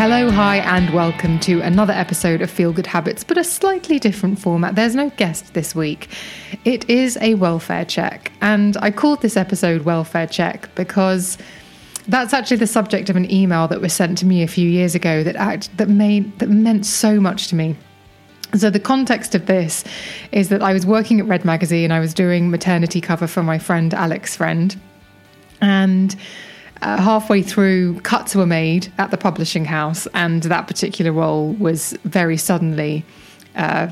Hello, hi, and welcome to another episode of Feel Good Habits, but a slightly different format. There's no guest this week. It is a welfare check, and I called this episode Welfare Check because that's actually the subject of an email that was sent to me a few years ago that act, that made that meant so much to me. So the context of this is that I was working at Red Magazine. I was doing maternity cover for my friend Alex Friend, and uh, halfway through, cuts were made at the publishing house, and that particular role was very suddenly. Uh,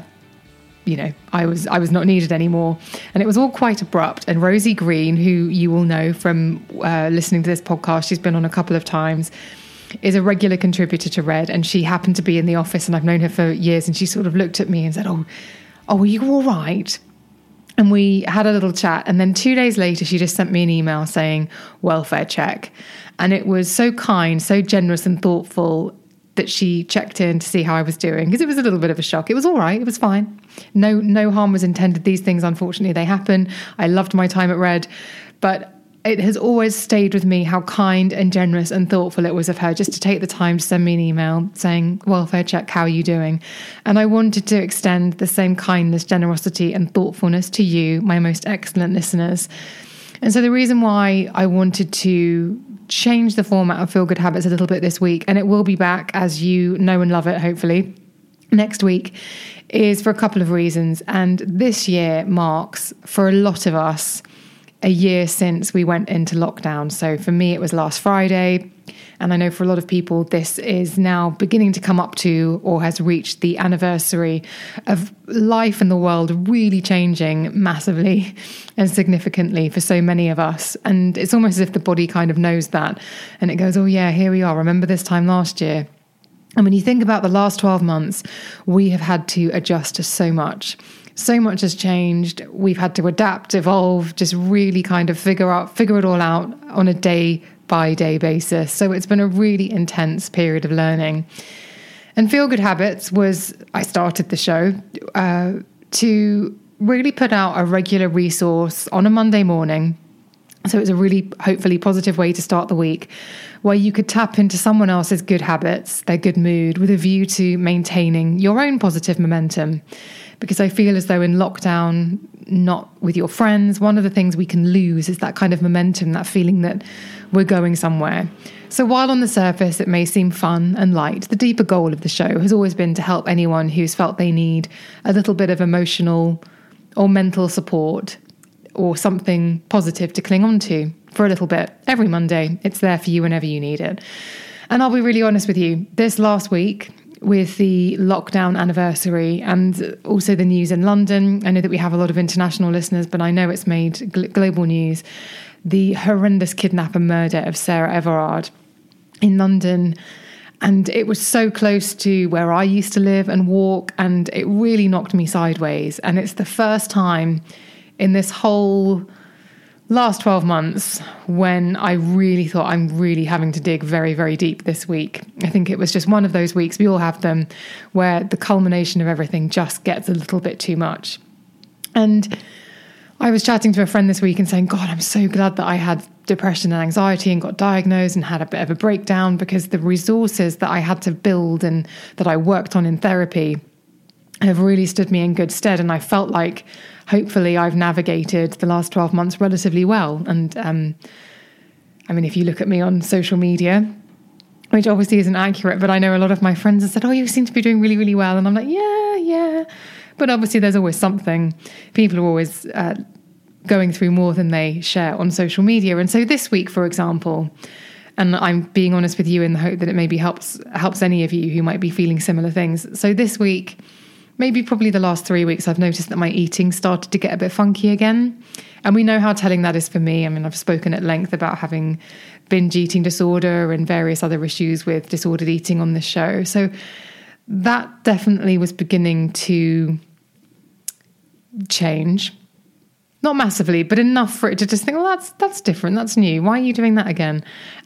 you know, I was I was not needed anymore, and it was all quite abrupt. And Rosie Green, who you will know from uh, listening to this podcast, she's been on a couple of times, is a regular contributor to Red, and she happened to be in the office, and I've known her for years. And she sort of looked at me and said, "Oh, oh, are you all right?" And we had a little chat. And then two days later, she just sent me an email saying, welfare check. And it was so kind, so generous and thoughtful that she checked in to see how I was doing because it was a little bit of a shock. It was all right. It was fine. No, no harm was intended. These things, unfortunately, they happen. I loved my time at Red, but it has always stayed with me how kind and generous and thoughtful it was of her just to take the time to send me an email saying, Welfare check, how are you doing? And I wanted to extend the same kindness, generosity, and thoughtfulness to you, my most excellent listeners. And so the reason why I wanted to change the format of Feel Good Habits a little bit this week, and it will be back as you know and love it, hopefully, next week, is for a couple of reasons. And this year marks, for a lot of us, a year since we went into lockdown. So for me, it was last Friday. And I know for a lot of people, this is now beginning to come up to or has reached the anniversary of life and the world really changing massively and significantly for so many of us. And it's almost as if the body kind of knows that. And it goes, oh, yeah, here we are. Remember this time last year? And when you think about the last 12 months, we have had to adjust to so much so much has changed. We've had to adapt, evolve, just really kind of figure out, figure it all out on a day by day basis. So it's been a really intense period of learning. And Feel Good Habits was, I started the show uh, to really put out a regular resource on a Monday morning. So it's a really, hopefully, positive way to start the week where you could tap into someone else's good habits, their good mood, with a view to maintaining your own positive momentum because I feel as though in lockdown, not with your friends, one of the things we can lose is that kind of momentum, that feeling that we're going somewhere. So, while on the surface it may seem fun and light, the deeper goal of the show has always been to help anyone who's felt they need a little bit of emotional or mental support or something positive to cling on to for a little bit every Monday. It's there for you whenever you need it. And I'll be really honest with you, this last week, with the lockdown anniversary and also the news in London. I know that we have a lot of international listeners, but I know it's made gl- global news. The horrendous kidnap and murder of Sarah Everard in London. And it was so close to where I used to live and walk, and it really knocked me sideways. And it's the first time in this whole last 12 months when I really thought I'm really having to dig very, very deep this week. I think it was just one of those weeks, we all have them, where the culmination of everything just gets a little bit too much. And I was chatting to a friend this week and saying, God, I'm so glad that I had depression and anxiety and got diagnosed and had a bit of a breakdown because the resources that I had to build and that I worked on in therapy have really stood me in good stead. And I felt like hopefully I've navigated the last 12 months relatively well. And um, I mean, if you look at me on social media, which obviously isn't accurate, but I know a lot of my friends have said, Oh, you seem to be doing really, really well. And I'm like, Yeah, yeah. But obviously, there's always something. People are always uh, going through more than they share on social media. And so this week, for example, and I'm being honest with you in the hope that it maybe helps helps any of you who might be feeling similar things. So this week, maybe probably the last three weeks, I've noticed that my eating started to get a bit funky again. And we know how telling that is for me. I mean, I've spoken at length about having binge eating disorder and various other issues with disordered eating on this show. So that definitely was beginning to change. not massively, but enough for it to just think, well, that's that's different, that's new. Why are you doing that again?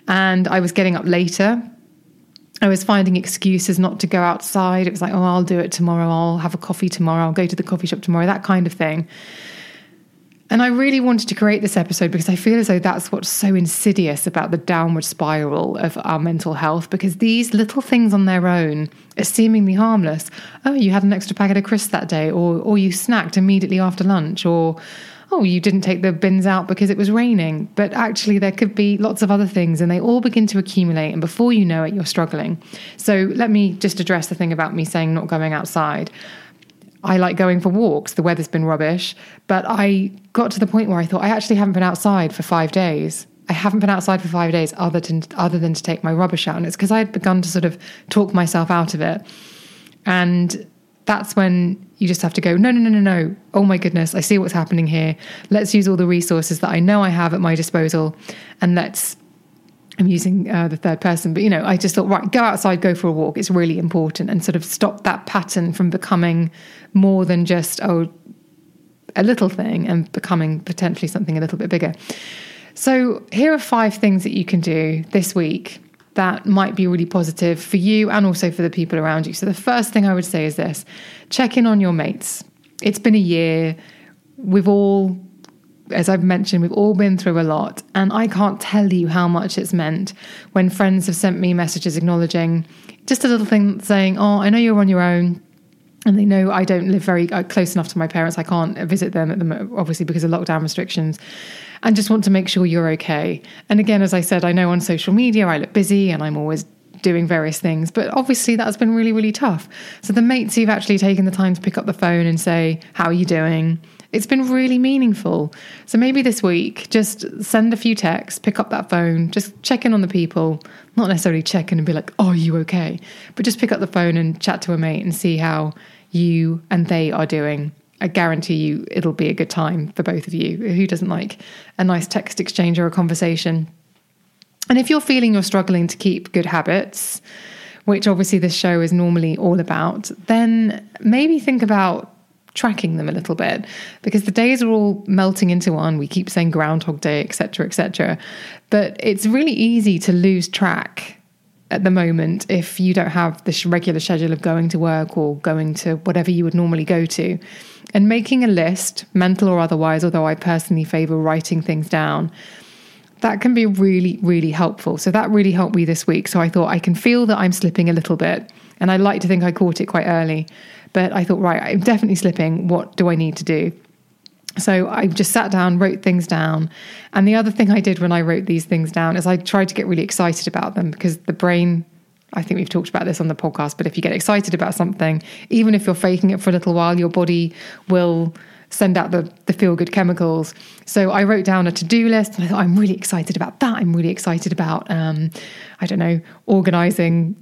And I was getting up later. I was finding excuses not to go outside. It was like, oh, I'll do it tomorrow. I'll have a coffee tomorrow. I'll go to the coffee shop tomorrow. That kind of thing. And I really wanted to create this episode because I feel as though that's what's so insidious about the downward spiral of our mental health because these little things on their own are seemingly harmless. Oh, you had an extra packet of crisps that day, or, or you snacked immediately after lunch, or oh, you didn't take the bins out because it was raining. But actually, there could be lots of other things, and they all begin to accumulate. And before you know it, you're struggling. So, let me just address the thing about me saying not going outside. I like going for walks. The weather's been rubbish, but I got to the point where I thought I actually haven't been outside for five days. I haven't been outside for five days other than other than to take my rubbish out, and it's because I had begun to sort of talk myself out of it. And that's when you just have to go, no, no, no, no, no. Oh my goodness, I see what's happening here. Let's use all the resources that I know I have at my disposal and let's. I'm using uh, the third person, but you know, I just thought, right, go outside, go for a walk. It's really important and sort of stop that pattern from becoming more than just, oh, a little thing and becoming potentially something a little bit bigger. So, here are five things that you can do this week that might be really positive for you and also for the people around you. So, the first thing I would say is this check in on your mates. It's been a year. We've all, as I've mentioned, we've all been through a lot. And I can't tell you how much it's meant when friends have sent me messages acknowledging just a little thing saying, Oh, I know you're on your own. And they know I don't live very uh, close enough to my parents. I can't visit them at the obviously because of lockdown restrictions and just want to make sure you're okay. And again, as I said, I know on social media I look busy and I'm always doing various things, but obviously that's been really, really tough. So the mates who've actually taken the time to pick up the phone and say, How are you doing? It's been really meaningful. So maybe this week, just send a few texts, pick up that phone, just check in on the people. Not necessarily check in and be like, oh, are you okay? But just pick up the phone and chat to a mate and see how you and they are doing. I guarantee you it'll be a good time for both of you. Who doesn't like a nice text exchange or a conversation? And if you're feeling you're struggling to keep good habits, which obviously this show is normally all about, then maybe think about tracking them a little bit because the days are all melting into one. We keep saying Groundhog Day, etc., etc. But it's really easy to lose track at the moment if you don't have this regular schedule of going to work or going to whatever you would normally go to. And making a list, mental or otherwise, although I personally favor writing things down, that can be really, really helpful. So that really helped me this week. So I thought I can feel that I'm slipping a little bit. And I like to think I caught it quite early. But I thought, right, I'm definitely slipping. What do I need to do? So I just sat down, wrote things down. And the other thing I did when I wrote these things down is I tried to get really excited about them because the brain I think we've talked about this on the podcast, but if you get excited about something, even if you're faking it for a little while, your body will send out the, the feel good chemicals. So I wrote down a to do list and I thought, I'm really excited about that. I'm really excited about, um, I don't know, organizing.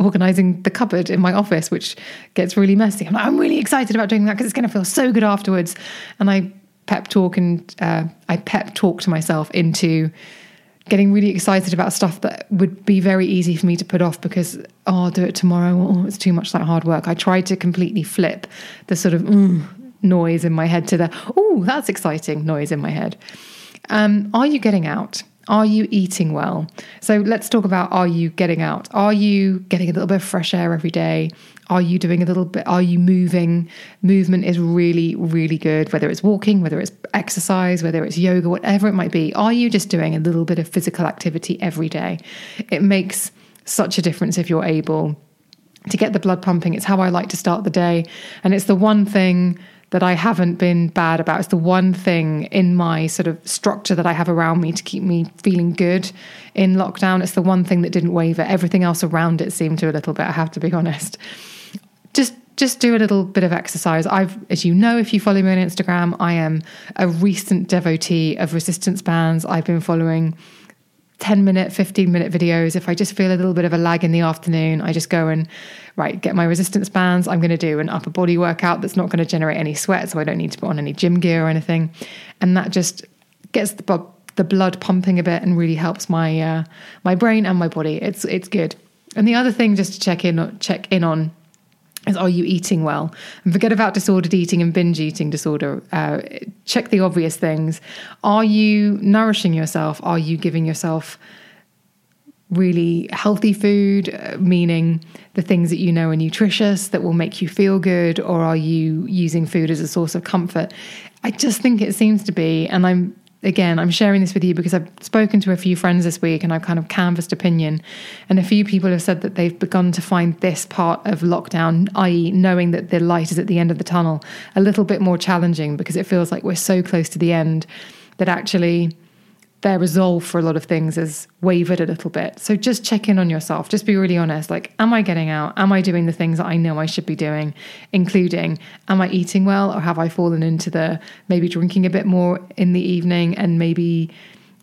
Organizing the cupboard in my office, which gets really messy. I'm, like, I'm really excited about doing that because it's going to feel so good afterwards. And I pep talk and uh, I pep talk to myself into getting really excited about stuff that would be very easy for me to put off because oh I'll do it tomorrow oh it's too much like hard work I try to completely flip the sort of mm, noise in my head to the oh that's exciting noise in my head um, are you getting out are you eating well so let's talk about are you getting out are you getting a little bit of fresh air every day are you doing a little bit? Are you moving? Movement is really, really good, whether it's walking, whether it's exercise, whether it's yoga, whatever it might be. Are you just doing a little bit of physical activity every day? It makes such a difference if you're able to get the blood pumping. It's how I like to start the day. And it's the one thing that I haven't been bad about. It's the one thing in my sort of structure that I have around me to keep me feeling good in lockdown. It's the one thing that didn't waver. Everything else around it seemed to a little bit, I have to be honest just just do a little bit of exercise. I've, as you know, if you follow me on Instagram, I am a recent devotee of resistance bands. I've been following 10 minute, 15 minute videos. If I just feel a little bit of a lag in the afternoon, I just go and, right, get my resistance bands. I'm going to do an upper body workout that's not going to generate any sweat, so I don't need to put on any gym gear or anything. And that just gets the, the blood pumping a bit and really helps my, uh, my brain and my body. It's, it's good. And the other thing just to check in, check in on is are you eating well? And forget about disordered eating and binge eating disorder. Uh, check the obvious things. Are you nourishing yourself? Are you giving yourself really healthy food, uh, meaning the things that you know are nutritious that will make you feel good, or are you using food as a source of comfort? I just think it seems to be, and I'm again, I'm sharing this with you because I've spoken to a few friends this week and I've kind of canvassed opinion. And a few people have said that they've begun to find this part of lockdown, i.e., knowing that the light is at the end of the tunnel, a little bit more challenging because it feels like we're so close to the end that actually their resolve for a lot of things has wavered a little bit. So just check in on yourself. Just be really honest. Like, am I getting out? Am I doing the things that I know I should be doing? Including, am I eating well or have I fallen into the maybe drinking a bit more in the evening and maybe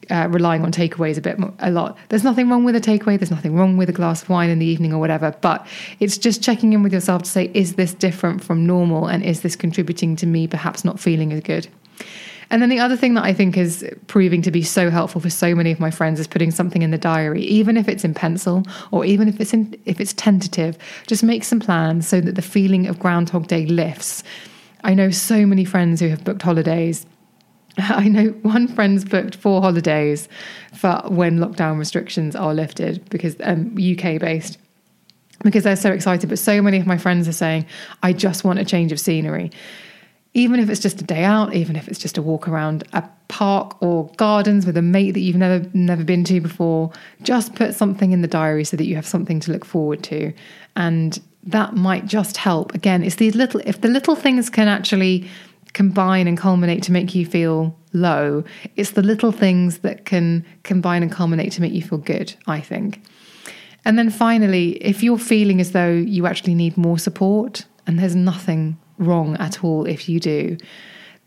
uh, relying on takeaways a bit more, a lot. There's nothing wrong with a takeaway. There's nothing wrong with a glass of wine in the evening or whatever. But it's just checking in with yourself to say, is this different from normal? And is this contributing to me perhaps not feeling as good? And then the other thing that I think is proving to be so helpful for so many of my friends is putting something in the diary, even if it's in pencil or even if it's in, if it's tentative. Just make some plans so that the feeling of Groundhog Day lifts. I know so many friends who have booked holidays. I know one friend's booked four holidays for when lockdown restrictions are lifted because um, UK based because they're so excited. But so many of my friends are saying, I just want a change of scenery even if it's just a day out, even if it's just a walk around a park or gardens with a mate that you've never never been to before, just put something in the diary so that you have something to look forward to. And that might just help. Again, it's these little if the little things can actually combine and culminate to make you feel low, it's the little things that can combine and culminate to make you feel good, I think. And then finally, if you're feeling as though you actually need more support, and there's nothing wrong at all if you do,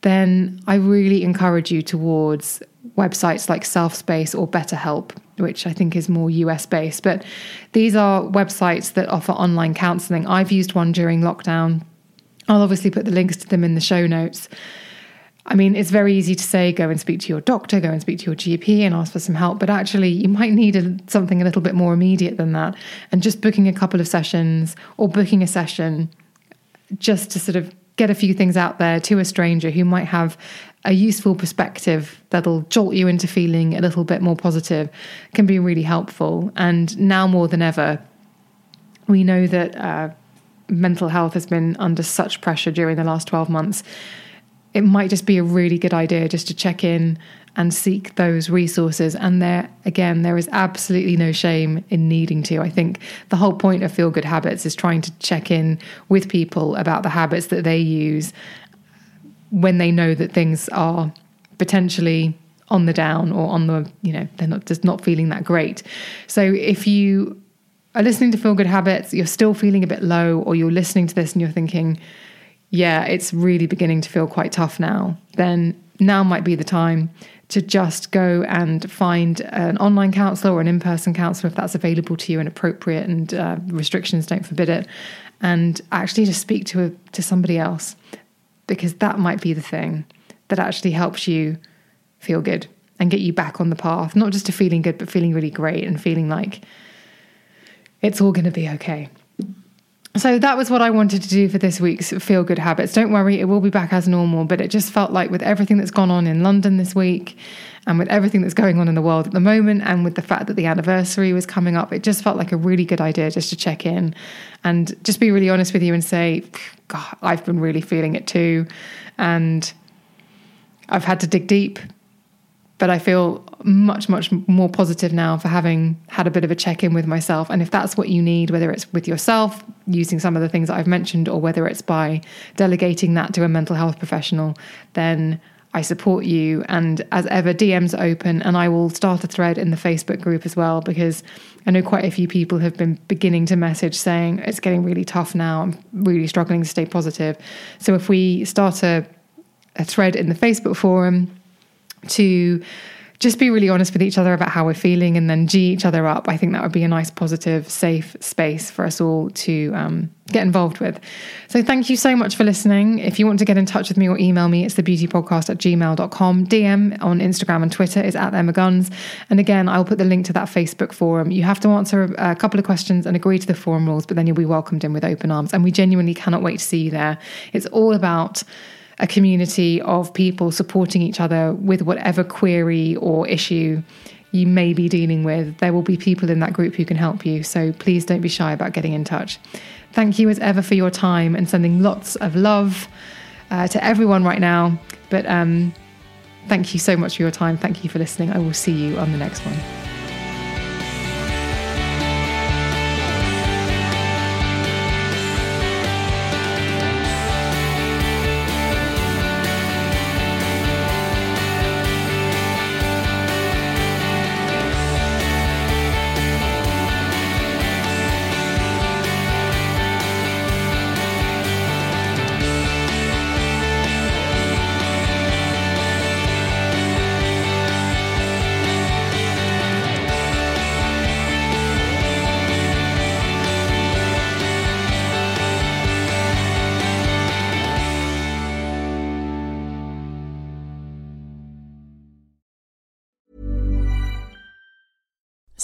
then I really encourage you towards websites like Selfspace or BetterHelp, which I think is more US based. But these are websites that offer online counseling. I've used one during lockdown. I'll obviously put the links to them in the show notes. I mean, it's very easy to say, go and speak to your doctor, go and speak to your GP and ask for some help. But actually, you might need a, something a little bit more immediate than that. And just booking a couple of sessions or booking a session just to sort of get a few things out there to a stranger who might have a useful perspective that'll jolt you into feeling a little bit more positive can be really helpful. And now more than ever, we know that uh, mental health has been under such pressure during the last 12 months. It might just be a really good idea just to check in and seek those resources. And there, again, there is absolutely no shame in needing to. I think the whole point of Feel Good Habits is trying to check in with people about the habits that they use when they know that things are potentially on the down or on the, you know, they're not just not feeling that great. So if you are listening to Feel Good Habits, you're still feeling a bit low, or you're listening to this and you're thinking, yeah, it's really beginning to feel quite tough now, then now might be the time to just go and find an online counselor or an in person counselor if that's available to you and appropriate and uh, restrictions don't forbid it. And actually just speak to, a, to somebody else because that might be the thing that actually helps you feel good and get you back on the path, not just to feeling good, but feeling really great and feeling like it's all going to be okay. So that was what I wanted to do for this week's Feel Good Habits. Don't worry, it will be back as normal, but it just felt like with everything that's gone on in London this week and with everything that's going on in the world at the moment and with the fact that the anniversary was coming up, it just felt like a really good idea just to check in and just be really honest with you and say, God, I've been really feeling it too. And I've had to dig deep but I feel much, much more positive now for having had a bit of a check in with myself. And if that's what you need, whether it's with yourself, using some of the things that I've mentioned, or whether it's by delegating that to a mental health professional, then I support you. And as ever, DMs open, and I will start a thread in the Facebook group as well because I know quite a few people have been beginning to message saying it's getting really tough now. I'm really struggling to stay positive. So if we start a, a thread in the Facebook forum, to just be really honest with each other about how we're feeling and then G each other up. I think that would be a nice, positive, safe space for us all to um, get involved with. So thank you so much for listening. If you want to get in touch with me or email me, it's thebeautypodcast at gmail.com. DM on Instagram and Twitter is at Emma Guns. And again, I'll put the link to that Facebook forum. You have to answer a couple of questions and agree to the forum rules, but then you'll be welcomed in with open arms. And we genuinely cannot wait to see you there. It's all about a community of people supporting each other with whatever query or issue you may be dealing with. There will be people in that group who can help you. So please don't be shy about getting in touch. Thank you as ever for your time and sending lots of love uh, to everyone right now. But um, thank you so much for your time. Thank you for listening. I will see you on the next one.